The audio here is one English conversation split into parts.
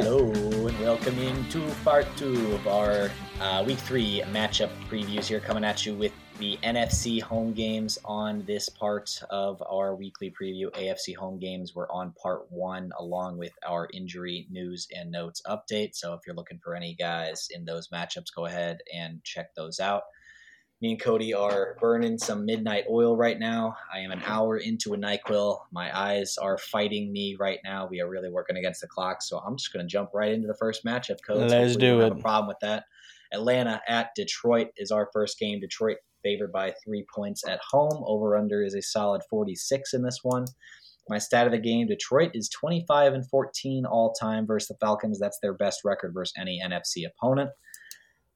Hello and welcome into part two of our uh, week three matchup previews here, coming at you with the NFC home games on this part of our weekly preview. AFC home games were on part one, along with our injury news and notes update. So if you're looking for any guys in those matchups, go ahead and check those out. Me and Kody are burning some midnight oil right now. I am an mm-hmm. hour into a NyQuil. My eyes are fighting me right now. We are really working against the clock, so I'm just going to jump right into the first matchup. Kody. Let's do it. Have a problem with that? Atlanta at Detroit is our first game. Detroit favored by three points at home. Over under is a solid 46 in this one. My stat of the game: Detroit is 25 and 14 all time versus the Falcons. That's their best record versus any NFC opponent.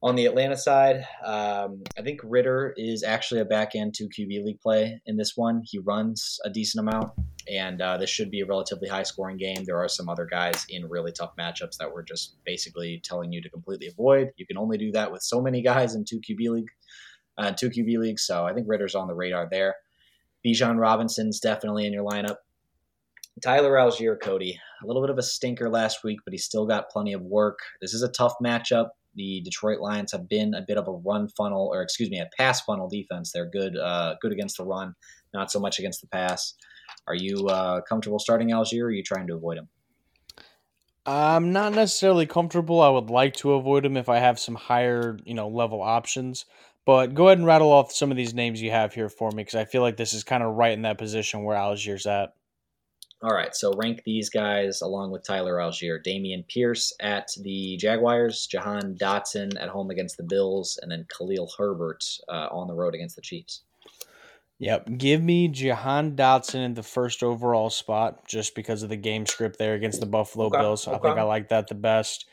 On the Atlanta side, um, I think Ridder is actually a back end two QB league play in this one. He runs a decent amount, and uh, this should be a relatively high scoring game. There are some other guys in really tough matchups that we're just basically telling you to completely avoid. You can only do that with so many guys in two QB league, uh, two QB leagues. So I think Ridder's on the radar there. Bijan Robinson's definitely in your lineup. Tyler Allgeier, Kody, a little bit of a stinker last week, but he still got plenty of work. This is a tough matchup the Detroit Lions have been a bit of a run funnel, or excuse me, a pass funnel defense. They're good, uh, good against the run, not so much against the pass. Are you uh, comfortable starting Allgeier, or are you trying to avoid him? I'm not necessarily comfortable. I would like to avoid him if I have some higher, you know, level options. But go ahead and rattle off some of these names you have here for me because I feel like this is kind of right in that position where Allgeier's at. All right, so rank these guys along with Tyler Allgeier. Dameon Pierce at the Jaguars, Jahan Dotson at home against the Bills, and then Khalil Herbert uh, on the road against the Chiefs. Yep, give me Jahan Dotson in the first overall spot just because of the game script there against the Buffalo okay, Bills. Okay. I think I like that the best.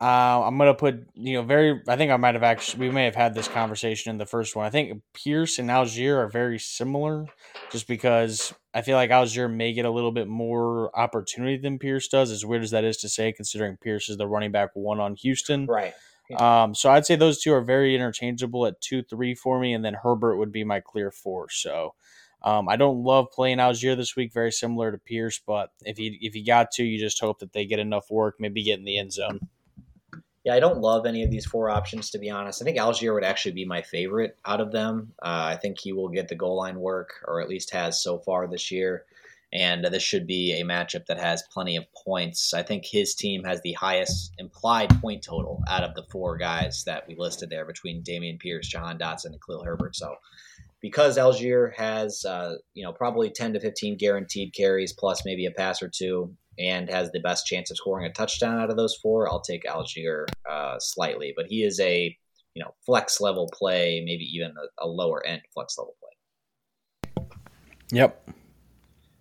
Uh, I'm gonna put you know very. I think I might have actually we may have had this conversation in the first one. I think Pierce and Allgeier are very similar, just because I feel like Allgeier may get a little bit more opportunity than Pierce does. As weird as that is to say, considering Pierce is the running back one on Houston, right? Yeah. Um, so I'd say those two are very interchangeable at two three for me, and then Herbert would be my clear four. So. Um, I don't love playing Allgeier this week, very similar to Pierce, but if you if you got to, you just hope that they get enough work, maybe get in the end zone. Yeah, I don't love any of these four options to be honest. I think Allgeier would actually be my favorite out of them. Uh, I think he will get the goal line work, or at least has so far this year. And this should be a matchup that has plenty of points. I think his team has the highest implied point total out of the four guys that we listed there between Dameon Pierce, Jahan Dotson, and Khalil Herbert. So because Allgeier has, uh, you know, probably 10 to 15 guaranteed carries plus maybe a pass or two, and has the best chance of scoring a touchdown out of those four, I'll take Allgeier uh, slightly. But he is a you know flex level play, maybe even a, a lower end flex level play. Yep.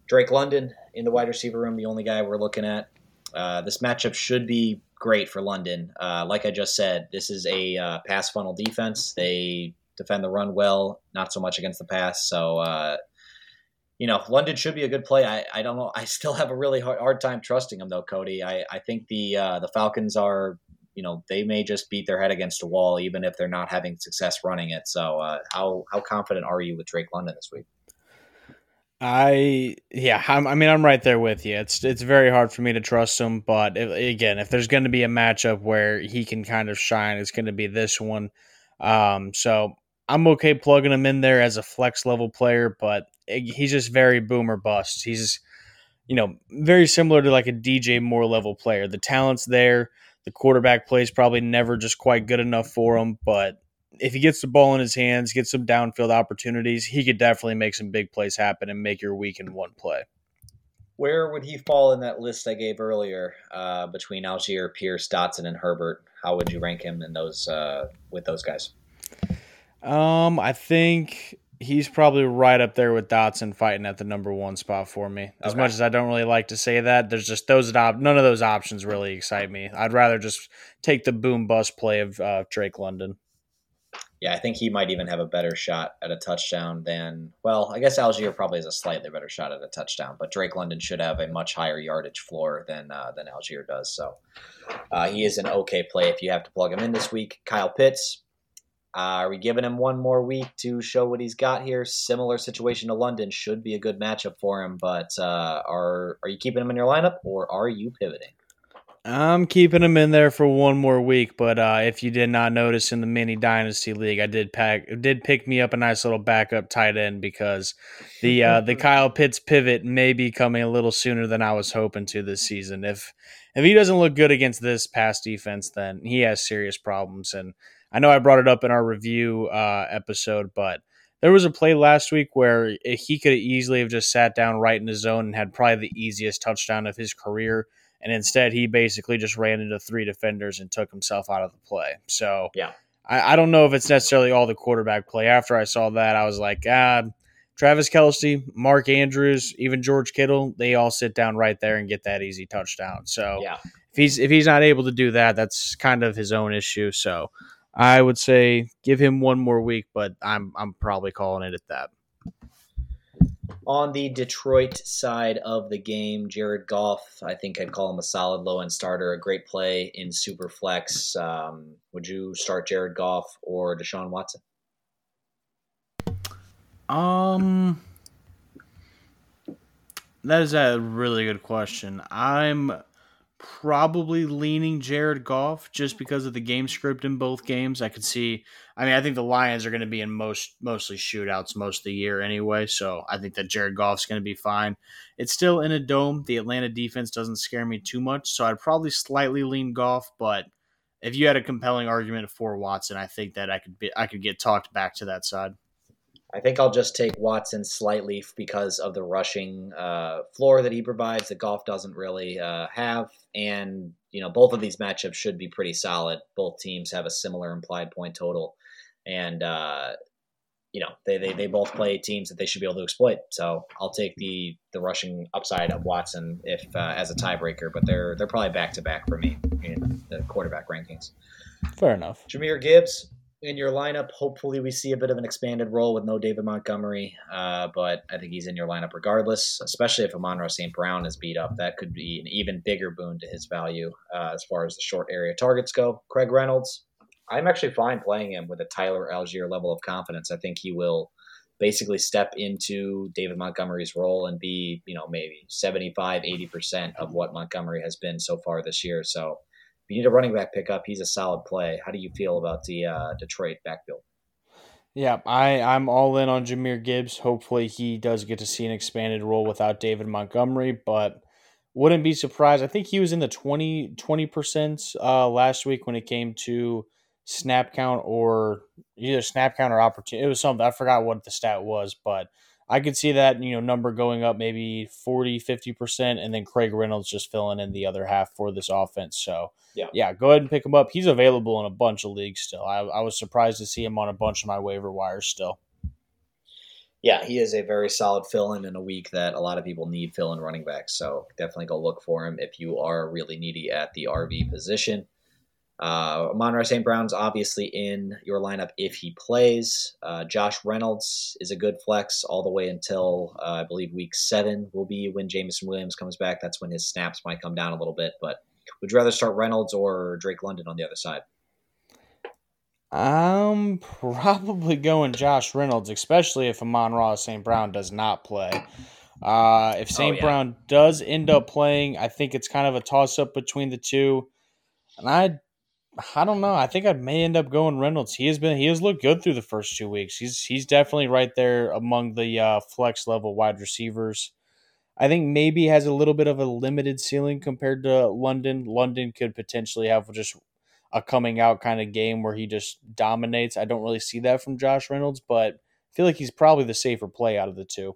Drake London in the wide receiver room, the only guy we're looking at. Uh, this matchup should be great for London. Uh, like I just said, this is a uh, pass funnel defense. They defend the run well, not so much against the pass. So uh, you know, London should be a good play. I, I don't know. I still have a really hard, hard time trusting him though, Kody. I, I think the uh, the Falcons are, you know, they may just beat their head against a wall even if they're not having success running it. So uh, how how confident are you with Drake London this week? I yeah, I'm, i mean I'm right there with you. It's it's very hard for me to trust him, but if, again, if there's going to be a matchup where he can kind of shine, it's going to be this one. Um, so I'm okay plugging him in there as a flex level player, but he's just very boomer bust. He's, you know, very similar to like a DJ Moore level player. The talent's there. The quarterback plays probably never just quite good enough for him, but if he gets the ball in his hands, gets some downfield opportunities, he could definitely make some big plays happen and make your week in one play. Where would he fall in that list I gave earlier uh, between Allgeier, Pierce, Dotson, and Herbert? How would you rank him in those uh, with those guys? Um, I think he's probably right up there with Dotson fighting at the number one spot for me. As okay. much as I don't really like to say that, there's just those op- none of those options really excite me. I'd rather just take the boom bust play of uh, Drake London. Yeah, I think he might even have a better shot at a touchdown than well, I guess Allgeier probably has a slightly better shot at a touchdown, but Drake London should have a much higher yardage floor than uh, than Allgeier does. So uh, he is an okay play if you have to plug him in this week. Kyle Pitts, uh, are we giving him one more week to show what he's got here? Similar situation to London should be a good matchup for him, but uh, are are you keeping him in your lineup or are you pivoting? I'm keeping him in there for one more week, but uh, if you did not notice in the mini dynasty league, I did pack did pick me up a nice little backup tight end because the uh, the Kyle Pitts pivot may be coming a little sooner than I was hoping to this season. If if he doesn't look good against this pass defense, then he has serious problems. And I know I brought it up in our review uh, episode, but there was a play last week where he could easily have just sat down right in the zone and had probably the easiest touchdown of his career and instead he basically just ran into three defenders and took himself out of the play. So yeah, I, I don't know if it's necessarily all the quarterback play. After I saw that, I was like, ah, Travis Kelce, Mark Andrews, even George Kittle, they all sit down right there and get that easy touchdown. So yeah. if he's if he's not able to do that, that's kind of his own issue. So I would say give him one more week, but I'm I'm probably calling it at that. On the Detroit side of the game, Jared Goff, I think I'd call him a solid low end starter, a great play in super flex. Um, would you start Jared Goff or Deshaun Watson? Um, that is a really good question. I'm probably leaning Jared Goff just because of the game script in both games. I could see. I mean, I think the Lions are going to be in most mostly shootouts most of the year anyway, so I think that Jared Goff's going to be fine. It's still in a dome. The Atlanta defense doesn't scare me too much, so I'd probably slightly lean Goff. But if you had a compelling argument for Watson, I think that I could be I could get talked back to that side. I think I'll just take Watson slightly because of the rushing uh, floor that he provides that Goff doesn't really uh, have. And, you know, both of these matchups should be pretty solid. Both teams have a similar implied point total. And, uh, you know, they, they, they both play teams that they should be able to exploit. So I'll take the the rushing upside of Watson if uh, as a tiebreaker, but they're they're probably back to back for me in the quarterback rankings. Fair enough. Jahmyr Gibbs, in your lineup. Hopefully, we see a bit of an expanded role with no David Montgomery, uh, but I think he's in your lineup regardless. Especially if Amon-Ra St. Brown is beat up, that could be an even bigger boon to his value uh, as far as the short area targets go. Craig Reynolds, I'm actually fine playing him with a Tyler Allgeier level of confidence. I think he will basically step into David Montgomery's role and be, you know, maybe 75, 80% of what Montgomery has been so far this year. So you need a running back pickup, he's a solid play. How do you feel about the uh, Detroit backfield? Yeah, I, I'm all in on Jahmyr Gibbs. Hopefully, he does get to see an expanded role without David Montgomery, but wouldn't be surprised. I think he was in the 20, 20% uh, last week when it came to snap count or either snap count or opportunity. It was something, I forgot what the stat was, but I could see that, you know, number going up maybe 40, 50%, and then Craig Reynolds just filling in the other half for this offense. So, yeah, yeah go ahead and pick him up. He's available in a bunch of leagues still. I, I was surprised to see him on a bunch of my waiver wires still. Yeah, he is a very solid fill in in a week that a lot of people need fill in running backs. So, definitely go look for him if you are really needy at the RB position. Uh, Amon-Ra St. Brown's obviously in your lineup if he plays. Uh, Josh Reynolds is a good flex all the way until uh, I believe week seven will be when Jameson Williams comes back. That's when his snaps might come down a little bit. But would you rather start Reynolds or Drake London on the other side? I'm probably going Josh Reynolds, especially if Amon-Ra St. Brown does not play. Uh, if St. Oh, yeah. Brown does end up playing, I think it's kind of a toss up between the two. And I I don't know. I think I may end up going Reynolds. He has been he has looked good through the first two weeks. He's he's definitely right there among the uh, flex level wide receivers. I think maybe has a little bit of a limited ceiling compared to London. London could potentially have just a coming out kind of game where he just dominates. I don't really see that from Josh Reynolds, but I feel like he's probably the safer play out of the two.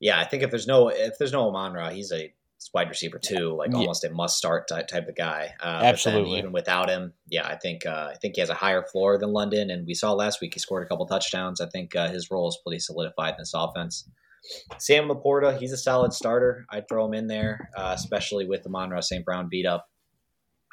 Yeah, I think if there's no if there's no Amon-Ra, he's a wide receiver too, like yeah. almost a must start type, type of guy. Uh, Absolutely. even without him, yeah, I think uh, I think he has a higher floor than London, and we saw last week he scored a couple touchdowns. I think uh, his role is pretty solidified in this offense. Sam LaPorta, he's a solid starter. I'd throw him in there, uh, especially with the Amon-Ra St. Brown beat up.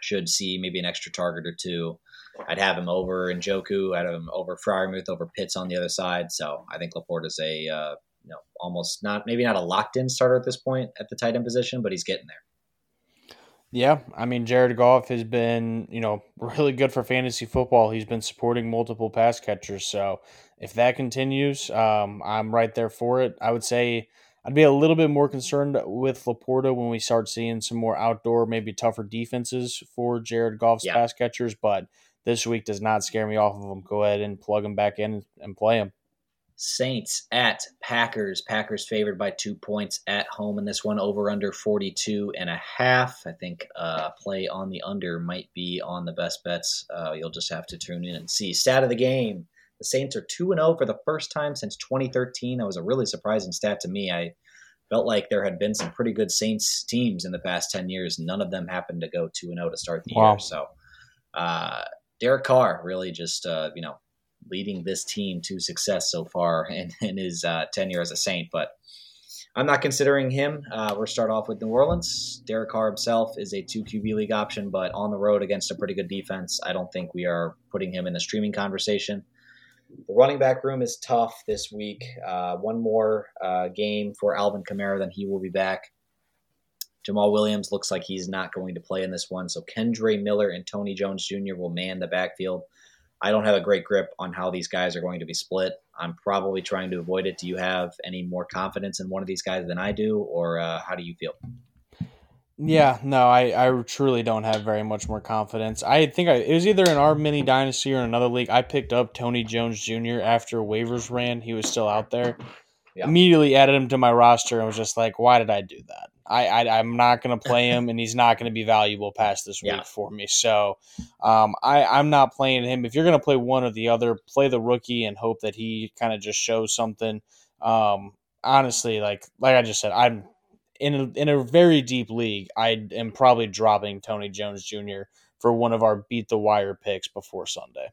Should see maybe an extra target or two. I'd have him over Njoku. I'd have him over Freiermuth, over Pitts on the other side. So I think LaPorta's a uh, you know almost not maybe not a locked in starter at this point at the tight end position, but he's getting there. Yeah, I mean Jared Goff has been, you know, really good for fantasy football. He's been supporting multiple pass catchers, so if that continues, um, I'm right there for it. I would say I'd be a little bit more concerned with Laporta when we start seeing some more outdoor, maybe tougher defenses for Jared Goff's yeah. pass catchers. But this week does not scare me off of him. Go ahead and plug him back in and play them. Saints at Packers. Packers favored by two points at home in this one, over under 42 and a half. I think uh, play on the under might be on the best bets. Uh, you'll just have to tune in and see. Stat of the game the Saints are 2 0 for the first time since 2013. That was a really surprising stat to me. I felt like there had been some pretty good Saints teams in the past 10 years. None of them happened to go 2 0 to start the wow. year. So, uh, Derek Carr really just, uh, you know, leading this team to success so far in, in his uh, tenure as a Saint. But I'm not considering him. Uh, we're start off with New Orleans. Derek Carr himself is a two QB league option, but on the road against a pretty good defense, I don't think we are putting him in the streaming conversation. The running back room is tough this week. Uh, one more uh, game for Alvin Kamara, then he will be back. Jamaal Williams looks like he's not going to play in this one, so Kendre Miller and Tony Jones Jr. will man the backfield. I don't have a great grip on how these guys are going to be split. I'm probably trying to avoid it. Do you have any more confidence in one of these guys than I do, or uh, how do you feel? Yeah, no, I, I truly don't have very much more confidence. I think I, it was either in our mini dynasty or another league. I picked up Tony Jones Jr. after waivers ran. He was still out there. Yeah. Immediately added him to my roster and was just like, why did I do that? I, I am not going to play him, and he's not going to be valuable past this week yeah. for me. So, um, I I'm not playing him. If you're going to play one or the other, play the rookie and hope that he kind of just shows something. Um, honestly, like like I just said, I'm in a, in a very deep league, I am probably dropping Tony Jones Jr. for one of our beat the wire picks before Sunday.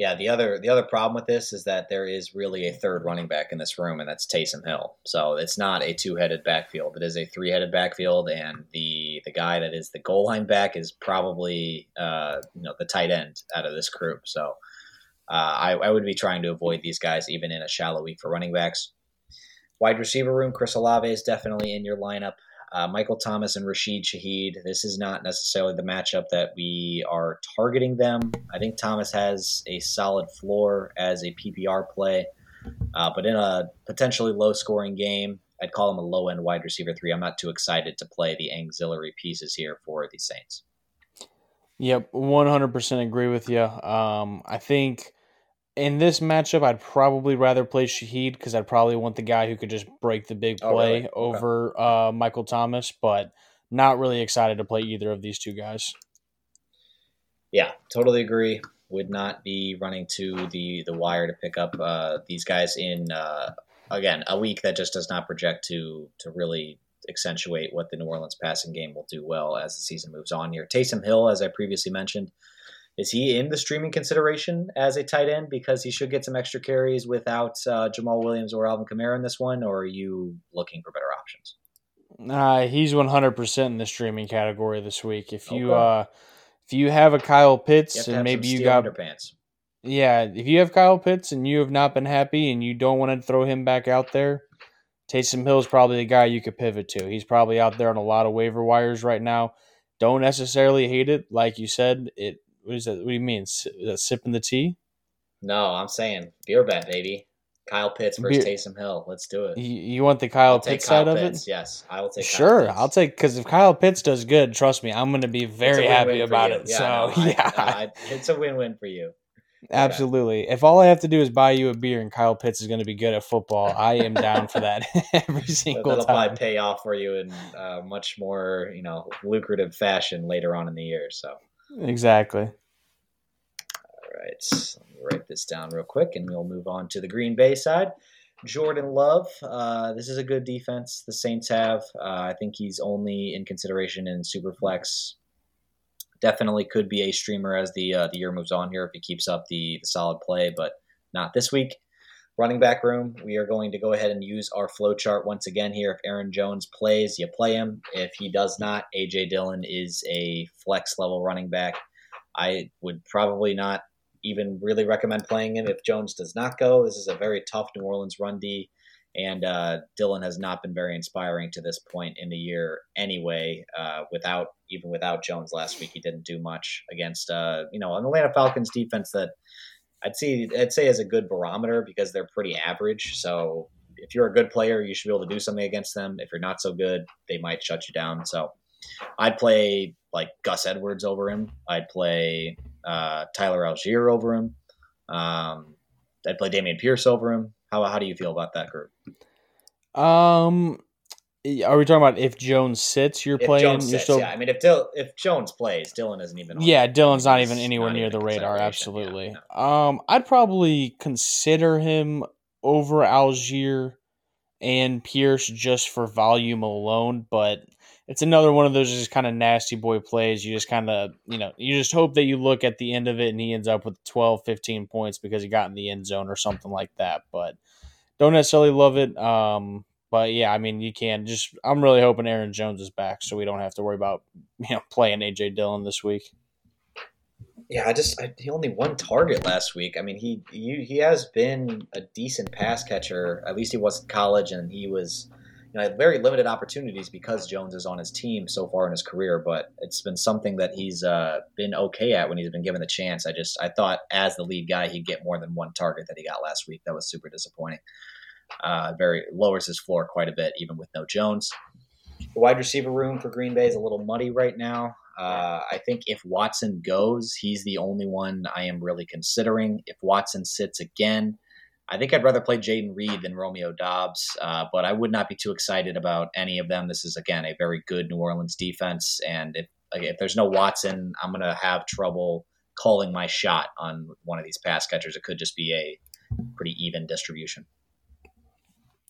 Yeah, the other the other problem with this is that there is really a third running back in this room, and that's Taysom Hill. So it's not a two headed backfield; it is a three headed backfield, and the the guy that is the goal line back is probably uh, you know the tight end out of this group. So uh, I, I would be trying to avoid these guys even in a shallow week for running backs. Wide receiver room, Chris Olave is definitely in your lineup. Uh, Michael Thomas and Rashid Shaheed. This is not necessarily the matchup that we are targeting them. I think Thomas has a solid floor as a PPR play, uh, but in a potentially low scoring game, I'd call him a low end wide receiver three. I'm not too excited to play the auxiliary pieces here for the Saints. Yep, 100% agree with you. Um, I think in this matchup, I'd probably rather play Shaheed because I'd probably want the guy who could just break the big play oh, really? over okay. uh, Michael Thomas, but not really excited to play either of these two guys. Yeah, totally agree. Would not be running to the the wire to pick up uh, these guys in uh, again a week that just does not project to to really accentuate what the New Orleans passing game will do well as the season moves on here. Taysom Hill, as I previously mentioned, is he in the streaming consideration as a tight end because he should get some extra carries without uh, Jamaal Williams or Alvin Kamara in this one, or are you looking for better options? Uh, he's 100% in the streaming category this week. If you okay. uh, if you have a Kyle Pitts and maybe you got underpants. Yeah, if you have Kyle Pitts and you have not been happy and you don't want to throw him back out there, Taysom Hill is probably the guy you could pivot to. He's probably out there on a lot of waiver wires right now. Don't necessarily hate it, like you said. It what is that? What do you mean? Is that sipping the tea? No, I'm saying beer bet, baby. Kyle Pitts versus beer. Taysom Hill. Let's do it. You, you want the Kyle I'll Pitts Kyle side Pitts. of it? Yes, I will take. sure, I'll take because if Kyle Pitts does good, trust me, I'm going to be very happy about it. Yeah, so no, yeah, no, I, it's a win-win for you. Absolutely. If all I have to do is buy you a beer and Kyle Pitts is going to be good at football, I am down for that every single That'll time. probably pay off for you in uh, much more, you know, lucrative fashion later on in the year. So exactly right. Let me write this down real quick, and we'll move on to the Green Bay side. Jordan Love, uh, this is a good defense the Saints have. Uh, I think he's only in consideration in Superflex. Definitely could be a streamer as the uh, the year moves on here if he keeps up the, the solid play, but not this week. Running back room, we are going to go ahead and use our flow chart once again here. If Aaron Jones plays, you play him. If he does not, AJ Dillon is a flex level running back. I would probably not even really recommend playing him if Jones does not go. This is a very tough New Orleans run D, and uh, Dillon has not been very inspiring to this point in the year anyway. Uh, without even without Jones last week, he didn't do much against uh, you know an Atlanta Falcons defense that I'd say I'd say is a good barometer because they're pretty average. So if you're a good player, you should be able to do something against them. If you're not so good, they might shut you down. So I'd play like Gus Edwards over him. I'd play uh, Tyler Allgeier over him. Um, I'd play Dameon Pierce over him. How how do you feel about that group? Um, are we talking about if Jones sits? You're If playing. Jones you're sits, still. yeah. I mean, if Dil- if Jones plays, Dillon isn't even. On Yeah, Dillon's not even anywhere not near even the radar. consideration. Yeah, Absolutely. no. Um, I'd probably consider him over Allgeier and Pierce just for volume alone, but it's another one of those just kind of nasty boy plays. You just kind of, you know, you just hope that you look at the end of it and he ends up with 12, 15 points because he got in the end zone or something like that. But don't necessarily love it. Um, but yeah, I mean, you can just. I'm really hoping Aaron Jones is back, so we don't have to worry about you know playing AJ Dillon this week. Yeah, I just I, he only one target last week. I mean, he, he he has been a decent pass catcher. At least he was in college, and he was you know had very limited opportunities because Jones is on his team so far in his career. But it's been something that he's uh, been okay at when he's been given the chance. I just I thought as the lead guy he'd get more than one target that he got last week. That was super disappointing. Uh, very lowers his floor quite a bit, even with no Jones. The wide receiver room for Green Bay is a little muddy right now. Uh, I think if Watson goes, he's the only one I am really considering. If Watson sits again, I think I'd rather play Jayden Reed than Romeo Doubs, uh, but I would not be too excited about any of them. This is again a very good New Orleans defense, and if if there's no Watson, I'm gonna have trouble calling my shot on one of these pass catchers. It could just be a pretty even distribution.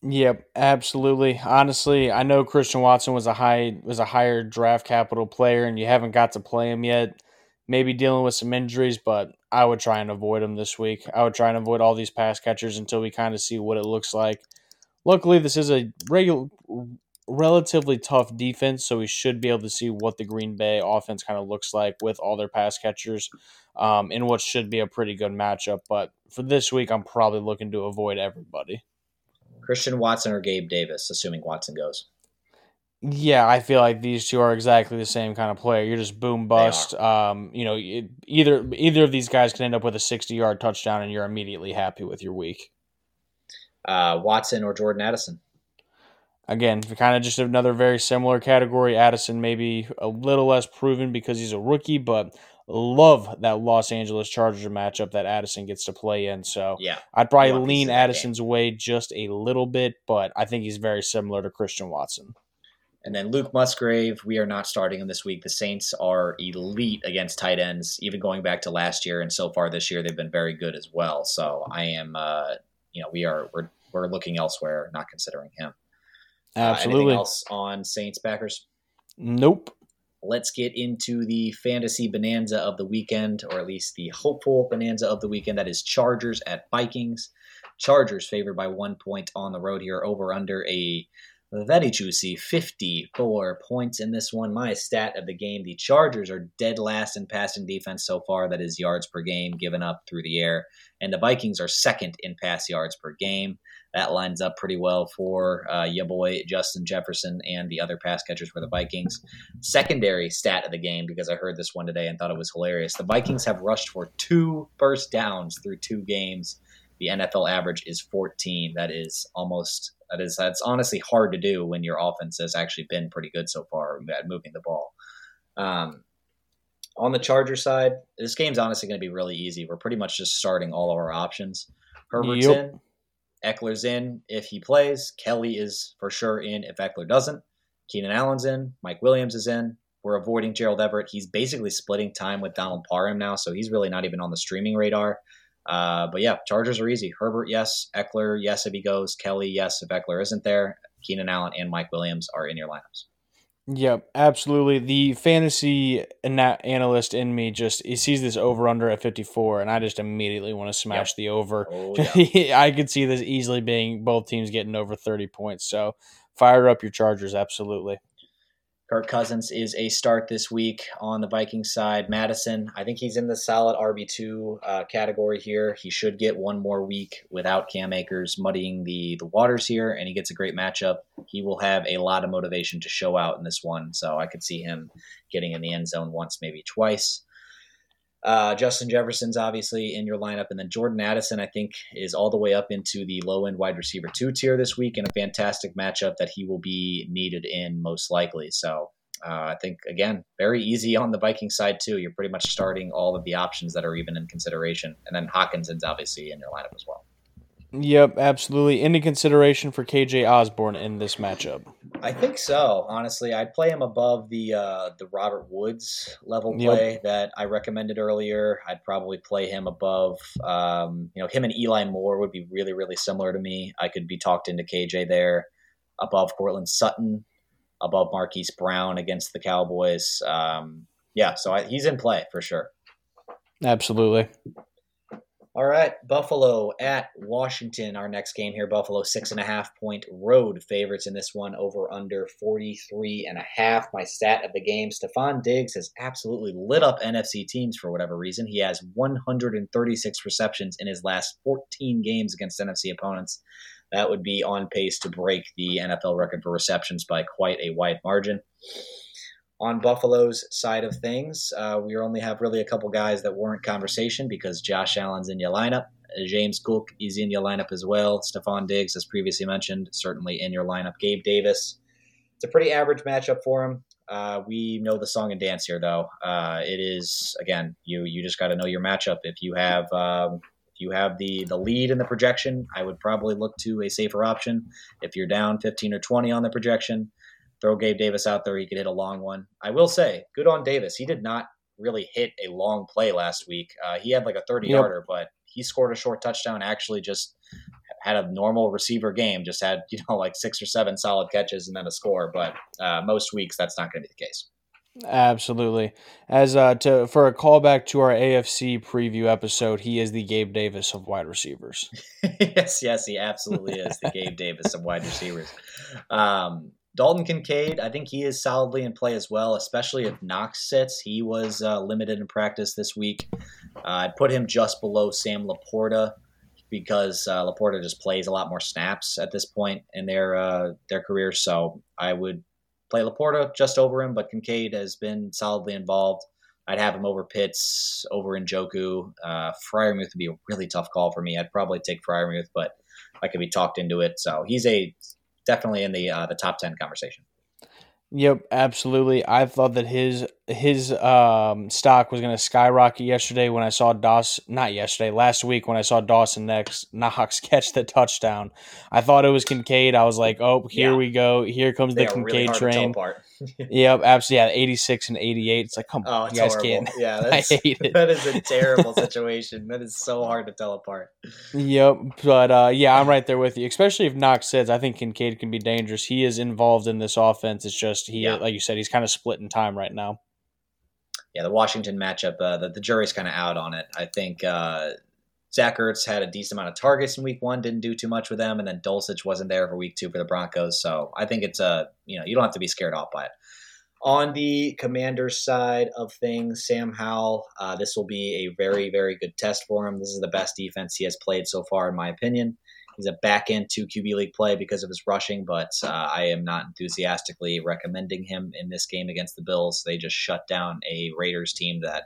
Yep, absolutely. Honestly, I know Christian Watson was a high was a higher draft capital player, and you haven't got to play him yet. Maybe dealing with some injuries, but I would try and avoid him this week. I would try and avoid all these pass catchers until we kind of see what it looks like. Luckily, this is a regular, relatively tough defense, so we should be able to see what the Green Bay offense kind of looks like with all their pass catchers um, in what should be a pretty good matchup. But for this week, I'm probably looking to avoid everybody. Christian Watson or Gabe Davis, assuming Watson goes. Yeah, I feel like these two are exactly the same kind of player. You're just boom bust. Um, you know, it, either either of these guys can end up with a 60 yard touchdown, and you're immediately happy with your week. Uh, Watson or Jordan Addison. Again, kind of just another very similar category. Addison maybe a little less proven because he's a rookie, but love that Los Angeles Chargers matchup that Addison gets to play in. So Yeah, I'd probably You want pieces lean Addison's way just a little bit, but I think he's very similar to Christian Watson. And then Luke Musgrave, we are not starting him this week. The Saints are elite against tight ends, even going back to last year, and so far this year they've been very good as well. So I am, uh, you know, we are we're we're looking elsewhere, not considering him. Uh, Absolutely. anything else on Saints Packers? nope. Let's get into the fantasy bonanza of the weekend, or at least the hopeful bonanza of the weekend. That is Chargers at Vikings. Chargers favored by one point on the road here, over under a very juicy 54 points in this one. My stat of the game the Chargers are dead last in passing defense so far. That is yards per game given up through the air. And the Vikings are second in pass yards per game. That lines up pretty well for uh, your boy Justin Jefferson and the other pass catchers for the Vikings. Secondary stat of the game, because I heard this one today and thought it was hilarious. The Vikings have rushed for two first downs through two games. The NFL average is 14. That is almost that is that's honestly hard to do when your offense has actually been pretty good so far at moving the ball. Um, on the Charger side, this game's honestly going to be really easy. We're pretty much just starting all of our options. Herbert's Yep. in, Ekeler's in if he plays. Kelley is for sure in if Ekeler doesn't. Keenan Allen's in. Mike Williams is in. We're avoiding Gerald Everett. He's basically splitting time with Donald Parham now, so he's really not even on the streaming radar. Uh, but yeah, Chargers are easy. Herbert, yes. Ekeler, yes, if he goes. Kelley, yes, if Ekeler isn't there. Keenan Allen and Mike Williams are in your lineups. Yep, absolutely. The fantasy ana- analyst in me just he sees this over under at 54, and I just immediately want to smash the over. Oh, yeah. I could see this easily being both teams getting over 30 points. So fire up your Chargers, absolutely. Kirk Cousins is a start this week on the Vikings side. Mattison, I think he's in the solid RB2 uh, category here. He should get one more week without Cam Akers muddying the, the waters here, and he gets a great matchup. He will have a lot of motivation to show out in this one, so I could see him getting in the end zone once, maybe twice. Uh, Justin Jefferson's obviously in your lineup, and then Jordan Addison, I think, is all the way up into the low end wide receiver two tier this week, and a fantastic matchup that he will be needed in most likely. So uh, I think again, very easy on the Viking side too. You're pretty much starting all of the options that are even in consideration, and then Hockenson's obviously in your lineup as well. Yep, absolutely. Any consideration for KJ Osborne in this matchup? I think so. Honestly, I'd play him above the uh, the Robert Woods level play yep. that I recommended earlier. I'd probably play him above. Um, you know, him and Eli Moore would be really really similar to me. I could be talked into KJ there, above Courtland Sutton, above Marquise Brown against the Cowboys. Um, yeah, so I, he's in play for sure. Absolutely. All right, Buffalo at Washington. Our next game here, Buffalo six and a half point road favorites in this one, over under 43 and a half. My stat of the game, Stefon Diggs has absolutely lit up NFC teams for whatever reason. He has 136 receptions in his last 14 games against NFC opponents. That would be on pace to break the NFL record for receptions by quite a wide margin on Buffalo's side of things, uh, we only have really a couple guys that weren't conversation because Josh Allen's in your lineup. James Cook is in your lineup as well. Stefon Diggs, as previously mentioned, certainly in your lineup. Gabe Davis. It's a pretty average matchup for him. Uh, we know the song and dance here, though. Uh, it is again, you you just got to know your matchup. If you have um, if you have the the lead in the projection, I would probably look to a safer option. If you're down 15 or 20 on the projection, throw Gabe Davis out there. He could hit a long one. I will say, good on Davis. He did not really hit a long play last week. Uh, he had like a 30 yarder, but he scored a short touchdown. Actually, just had a normal receiver game. Just had you know like six or seven solid catches and then a score. But uh, most weeks that's not going to be the case. Absolutely. As uh, to for a callback to our AFC preview episode, he is the Gabe Davis of wide receivers. yes, yes, he absolutely is the Gabe Davis of wide receivers. Um, Dalton Kincaid, I think he is solidly in play as well, especially if Knox sits. He was uh, limited in practice this week. Uh, I'd put him just below Sam LaPorta because uh, LaPorta just plays a lot more snaps at this point in their uh, their career. So I would play LaPorta just over him, but Kincaid has been solidly involved. I'd have him over Pitts, over Njoku. Uh, Freiermuth would be a really tough call for me. I'd probably take Freiermuth, but I could be talked into it. So he's a definitely in the uh, the top ten conversation. Yep, absolutely. I thought that his his um, stock was going to skyrocket yesterday when I saw Dawson. Not yesterday, last week when I saw Dawson next Knox catch the touchdown. I thought it was Kincaid. I was like, oh, here yeah. we go. Here comes they the Kincaid really train. yep, absolutely. Yeah, eighty six and eighty eight. It's like, come on, oh, you guys horrible. can't. Yeah, that's, I hate it. that is a terrible situation. that is so hard to tell apart. Yep, but uh, yeah, I'm right there with you. Especially if Knox says, I think Kincaid can be dangerous. He is involved in this offense. It's just he, yeah. like you said, he's kind of split in time right now. Yeah, the Washington matchup, uh, the, the jury's kind of out on it. I think uh, Zach Ertz had a decent amount of targets in week one, didn't do too much with them, and then Dulcich wasn't there for week two for the Broncos. So I think it's a you know you don't have to be scared off by it. On the Commanders side of things, Sam Howell, uh, this will be a very very good test for him. This is the best defense he has played so far, in my opinion. He's a back end two QB league play because of his rushing, but uh, I am not enthusiastically recommending him in this game against the Bills. They just shut down a Raiders team that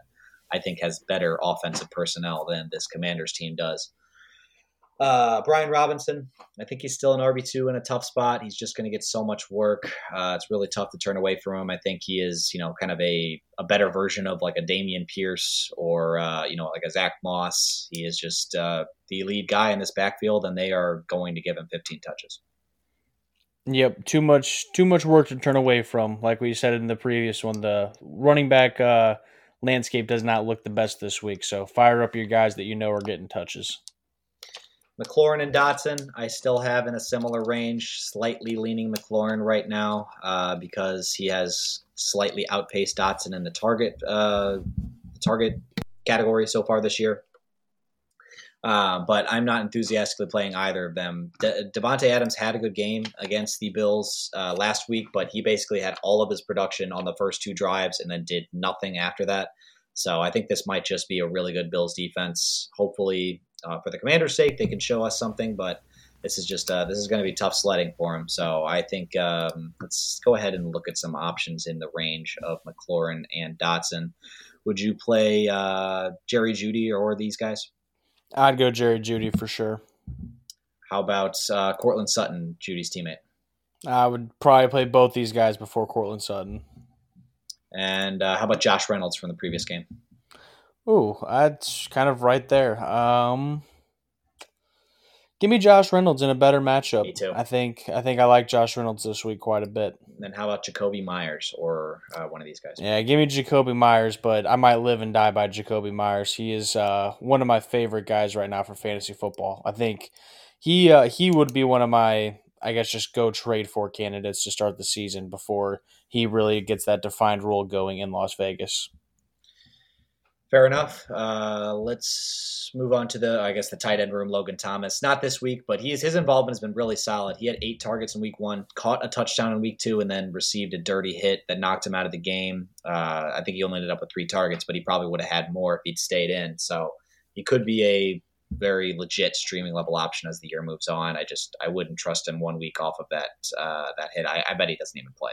I think has better offensive personnel than this Commanders team does. Uh, Brian Robinson, I think he's still an RB two in a tough spot. He's just going to get so much work. Uh, it's really tough to turn away from him. I think he is, you know, kind of a, a better version of like a Dameon Pierce or uh, you know like a Zach Moss. He is just uh, the lead guy in this backfield, and they are going to give him 15 touches. Yep, too much too much work to turn away from. Like we said in the previous one, the running back uh, landscape does not look the best this week. So fire up your guys that you know are getting touches. McLaurin and Dotson, I still have in a similar range, slightly leaning McLaurin right now uh, because he has slightly outpaced Dotson in the target uh, target category so far this year. Uh, but I'm not enthusiastically playing either of them. De- Davante Adams had a good game against the Bills uh, last week, but he basically had all of his production on the first two drives and then did nothing after that. So I think this might just be a really good Bills defense. Hopefully, uh, for the Commander's sake, they can show us something. But this is just uh, this is going to be tough sledding for him. So I think um, let's go ahead and look at some options in the range of McLaurin and Dotson. Would you play uh, Jerry Jeudy or these guys? I'd go Jerry Jeudy for sure. How about uh, Courtland Sutton, Jeudy's teammate? I would probably play both these guys before Courtland Sutton. And uh, how about Josh Reynolds from the previous game? Ooh, that's kind of right there. Um, give me Josh Reynolds in a better matchup. Me too. I think I think I like Josh Reynolds this week quite a bit. Then how about Jakobi Meyers or uh, one of these guys? Yeah, give me Jakobi Meyers, but I might live and die by Jakobi Meyers. He is uh, one of my favorite guys right now for fantasy football. I think he uh, he would be one of my I guess just go trade for candidates to start the season before he really gets that defined role going in Las Vegas. Fair enough. Uh, let's move on to the, I guess, the tight end room. Logan Thomas, not this week, but he is, his involvement has been really solid. He had eight targets in week one, caught a touchdown in week two, and then received a dirty hit that knocked him out of the game. Uh, I think he only ended up with three targets, but he probably would have had more if he'd stayed in. So he could be a very legit streaming level option as the year moves on. I just I wouldn't trust him one week off of that uh, that hit. I, I bet he doesn't even play.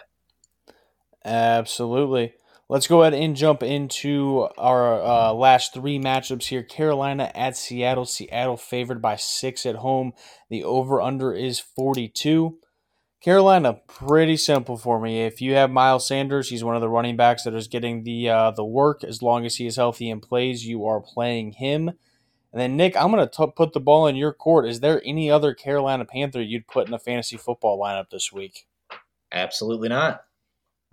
Absolutely. Let's go ahead and jump into our uh, last three matchups here. Carolina at Seattle. Seattle favored by six at home. The over under is 42. Carolina, pretty simple for me. If you have Miles Sanders, he's one of the running backs that is getting the uh, the work. As long as he is healthy and plays, you are playing him. And then Nick, I'm going to put the ball in your court. Is there any other Carolina Panther you'd put in a fantasy football lineup this week? Absolutely not.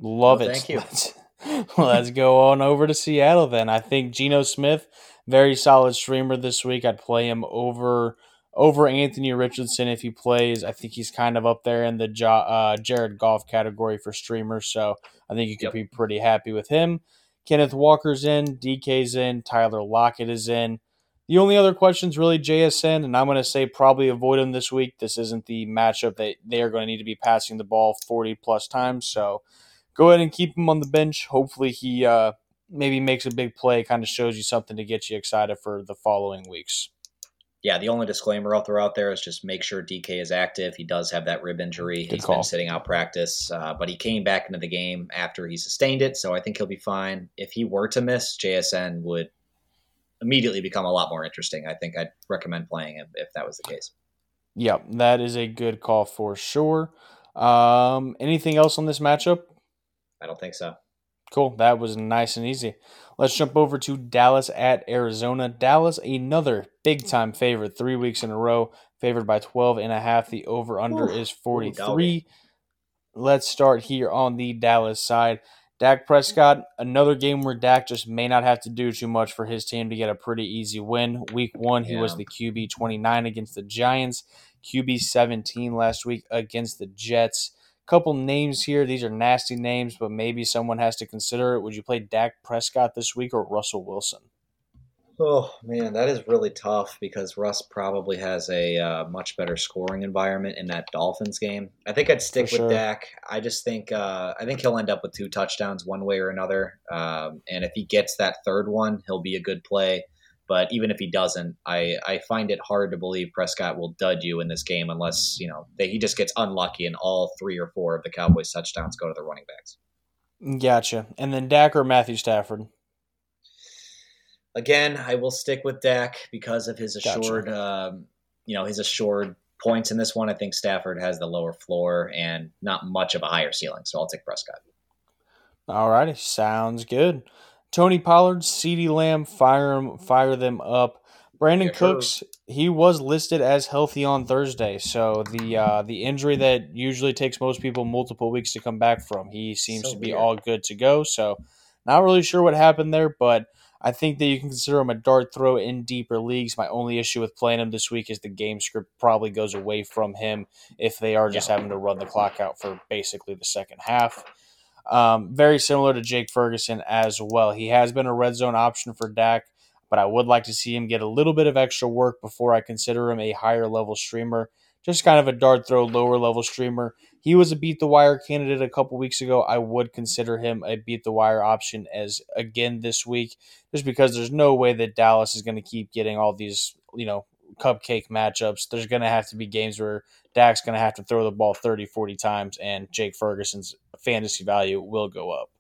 Love it. Thank you. Let's, let's go on over to Seattle then. I think Geno Smith, very solid streamer this week. I'd play him over over Anthony Richardson if he plays. I think he's kind of up there in the jo- uh, Jared Goff category for streamers, so I think you could Yep. be pretty happy with him. Kenneth Walker's in, DK's in, Tyler Lockett is in. The only other question is really JSN, and I'm going to say probably avoid him this week. This isn't the matchup that they are going to need to be passing the ball 40 plus times, so go ahead and keep him on the bench. Hopefully, he uh, maybe makes a big play, kind of shows you something to get you excited for the following weeks. Yeah, the only disclaimer I'll throw out there is just make sure DK is active. He does have that rib injury. Good He's call. been sitting out practice, uh, but he came back into the game after he sustained it, so I think he'll be fine. If he were to miss, JSN would immediately become a lot more interesting. I think I'd recommend playing him if that was the case. Yep, that is a good call for sure. Um, anything else on this matchup? I don't think so. Cool. That was nice and easy. Let's jump over to Dallas at Arizona. Dallas, another big time favorite, three weeks in a row, favored by 12 and a half. The over under is 43. doggy. Let's start here on the Dallas side. Dak Prescott, another game where Dak just may not have to do too much for his team to get a pretty easy win. Week one, he was the QB 29 against the Giants, QB 17 last week against the Jets. Couple names here. These are nasty names, but maybe someone has to consider it. Would you play Dak Prescott this week or Russell Wilson? Oh man, that is really tough because Russ probably has a uh, much better scoring environment in that Dolphins game. I think I'd stick For with sure. Dak. I just think uh, I think he'll end up with two touchdowns one way or another. Um, and if he gets that third one, he'll be a good play. But even if he doesn't, I, I find it hard to believe Prescott will dud you in this game unless you know they, he just gets unlucky and all three or four of the Cowboys touchdowns go to the running backs. Gotcha. And then Dak or Matthew Stafford? Again, I will stick with Dak because of his Gotcha. assured, um, you know, his assured points in this one. I think Stafford has the lower floor and not much of a higher ceiling, so I'll take Prescott. All righty, sounds good. Tony Pollard, CeeDee Lamb, fire 'em- fire them up. Brandin Yeah. Cooks, he was listed as healthy on Thursday, so the uh, the injury that usually takes most people multiple weeks to come back from, he seems So to be weird. all good to go. So, not really sure what happened there, but I think that you can consider him a dart throw in deeper leagues. My only issue with playing him this week is the game script probably goes away from him if they are just Yeah. having to run the clock out for basically the second half. Um, very similar to Jake Ferguson as well. He has been a red zone option for Dak, but I would like to see him get a little bit of extra work before I consider him a higher level streamer. Just kind of a dart throw, lower level streamer. He was a beat the wire candidate a couple weeks ago. I would consider him a beat the wire option as again this week, just because there's no way that Dallas is going to keep getting all these, you know, cupcake matchups. There's going to have to be games where Dak's going to have to throw the ball 30, 40 times, and Jake Ferguson's fantasy value will go up.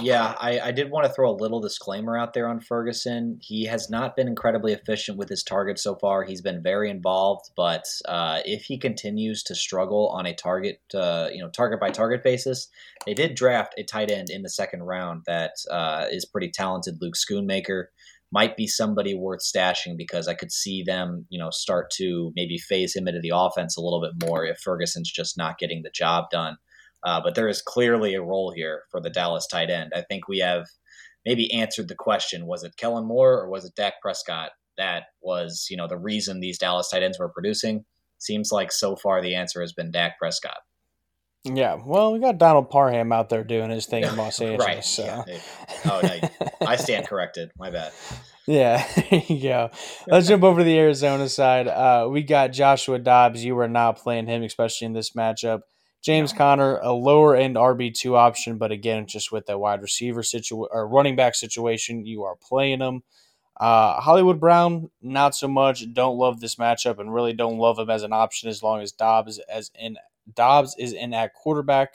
Yeah, I, I did want to throw a little disclaimer out there on Ferguson. He has not been incredibly efficient with his targets so far. He's been very involved, but uh, if he continues to struggle on a target, uh, you know, target by target basis, they did draft a tight end in the second round that uh, is pretty talented. Luke Schoonmaker might be somebody worth stashing because I could see them, you know, start to maybe phase him into the offense a little bit more if Ferguson's just not getting the job done. Uh, but there is clearly a role here for the Dallas tight end. I think we have maybe answered the question: was it Kellen Moore or was it Dak Prescott that was, you know, the reason these Dallas tight ends were producing? Seems like so far the answer has been Dak Prescott. Yeah, well, we got Donald Parham out there doing his thing in Los Angeles. right. So. Yeah. Oh, no, I stand corrected. My bad. Yeah, there you go. Let's jump over to the Arizona side. Uh, we got Joshua Dobbs. You are not playing him, especially in this matchup. James Conner, a lower end RB two option, but again, just with that wide receiver situation or running back situation, you are playing him. Uh, Hollywood Brown, not so much. Don't love this matchup, and really don't love him as an option as long as Dobbs as in Dobbs is in at quarterback,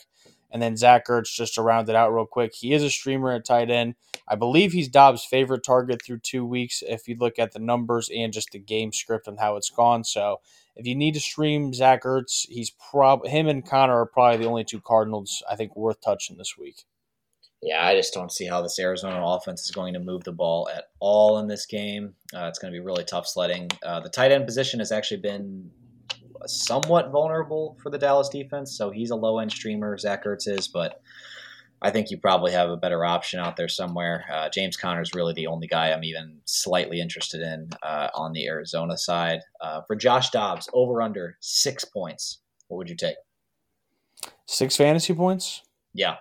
and then Zach Ertz just to round it out real quick. He is a streamer at tight end. I believe he's Dobbs' favorite target through two weeks. If you look at the numbers and just the game script and how it's gone, so if you need to stream Zach Ertz, he's prob him and Conner are probably the only two Cardinals I think worth touching this week. Yeah, I just don't see how this Arizona offense is going to move the ball at all in this game. Uh, it's going to be really tough sledding. Uh, the tight end position has actually been somewhat vulnerable for the Dallas defense, so he's a low end streamer. Zach Ertz is, but I think you probably have a better option out there somewhere. Uh, James Conner is really the only guy I'm even slightly interested in uh, on the Arizona side. Uh, for Josh Dobbs, over under six points. What would you take? Six fantasy points? Yeah.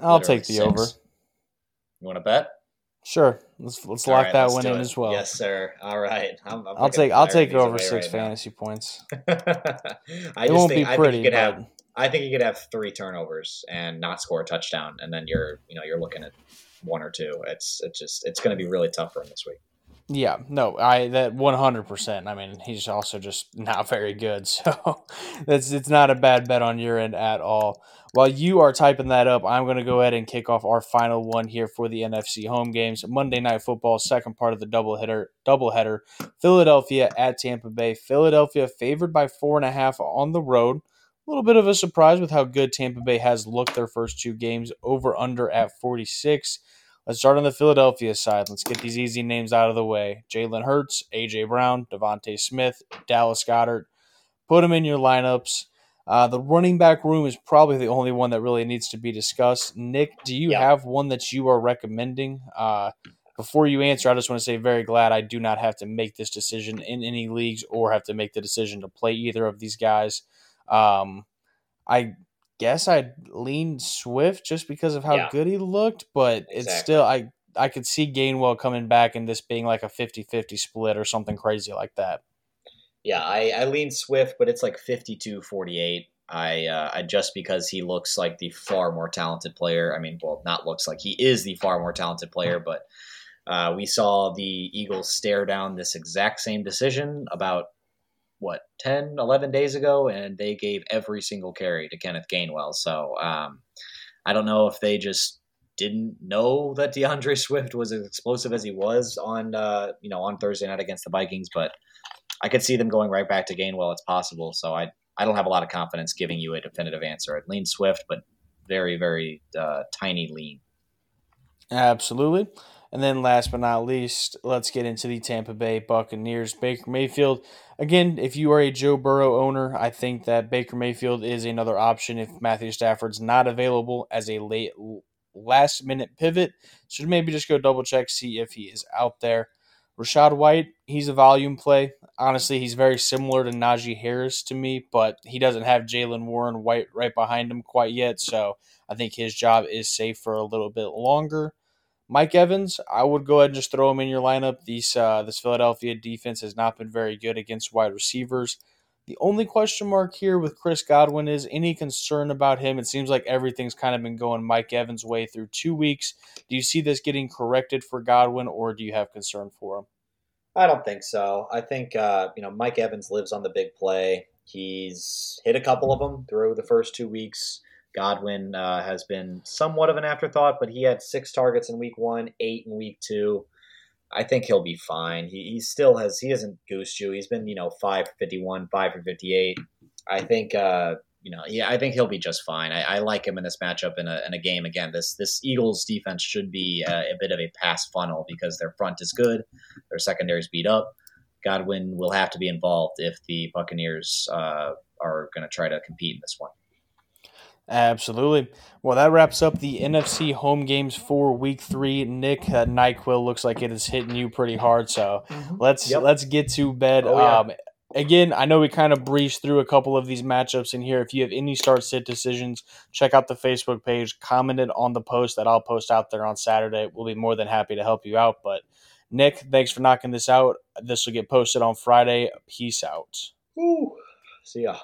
I'll Literally take the six. over. You want to bet? Sure. Let's let's lock right, that let's one in it. as well. Yes, sir. All right. I'm, i will take I'll take over six right fantasy now. points. I it won't think, be pretty. I think you could have I think you could have three turnovers and not score a touchdown, and then you're you know you're looking at one or two. It's it's just it's going to be really tough for him this week. Yeah, no, I that one hundred percent. I mean, he's also just not very good, so that's it's not a bad bet on your end at all. While you are typing that up, I'm going to go ahead and kick off our final one here for the NFC home games. Monday Night Football, second part of the doubleheader. Doubleheader. Philadelphia at Tampa Bay. Philadelphia favored by four and a half on the road. A little bit of a surprise with how good Tampa Bay has looked their first two games. Over under at 46. Let's start on the Philadelphia side. Let's get these easy names out of the way. Jalen Hurts, AJ Brown, DeVonta Smith, Dallas Goedert. Put them in your lineups. Uh, the running back room is probably the only one that really needs to be discussed. Nick, do you have one that you are recommending? Uh, before you answer, I just want to say very glad I do not have to make this decision in any leagues or have to make the decision to play either of these guys. Um, I guess I'd lean Swift just because of how yeah. good he looked, but exactly. it's still I I could see Gainwell coming back and this being like a 50-50 split or something crazy like that. Yeah, I, I lean Swift, but it's like 52-48. I, uh, I just because he looks like the far more talented player. I mean, well, not looks like he is the far more talented player, but uh, we saw the Eagles stare down this exact same decision about what 10 11 days ago and they gave every single carry to kenneth gainwell so um, i don't know if they just didn't know that D'Andre Swift was as explosive as he was on uh, you know on Thursday night against the Vikings, but I could see them going right back to Gainwell. It's possible. So I I don't have a lot of confidence giving you a definitive answer. I'd lean Swift, but very very uh, tiny lean. Absolutely. And then last but not least, let's get into the Tampa Bay Buccaneers. Baker Mayfield. Again, if you are a Joe Burrow owner, I think that Baker Mayfield is another option if Matthew Stafford's not available as a late last minute pivot. Should maybe just go double check, see if he is out there. Rachaad White, he's a volume play. Honestly, he's very similar to Najee Harris to me, but he doesn't have Jaylen Warren White right behind him quite yet. So I think his job is safe for a little bit longer. Mike Evans, I would go ahead and just throw him in your lineup. These uh, this Philadelphia defense has not been very good against wide receivers. The only question mark here with Chris Godwin is any concern about him. It seems like everything's kind of been going Mike Evans' way through two weeks. Do you see this getting corrected for Godwin, or do you have concern for him? I don't think so. I think uh, you know Mike Evans lives on the big play. He's hit a couple of them through the first two weeks. Godwin uh, has been somewhat of an afterthought, but he had six targets in week one, eight in week two. I think he'll be fine. He, he still has he hasn't goosed you. He's been you know five for fifty one, five for fifty eight. I think uh, you know yeah I think he'll be just fine. I, I, like him in this matchup in a, in a game again. This this Eagles defense should be a, a bit of a pass funnel because their front is good, their secondary's beat up. Godwin will have to be involved if the Buccaneers uh, are going to try to compete in this one. Absolutely. Well, that wraps up the NFC home games for Week Three. Nick uh, Nyquil looks like it is hitting you pretty hard, so mm-hmm. let's yep. let's get to bed. Oh, yeah. um, again, I know we kind of breezed through a couple of these matchups in here. If you have any start sit decisions, check out the Facebook page. Comment it on the post that I'll post out there on Saturday. We'll be more than happy to help you out. But Nick, thanks for knocking this out. This will get posted on Friday. Peace out. Ooh. See ya.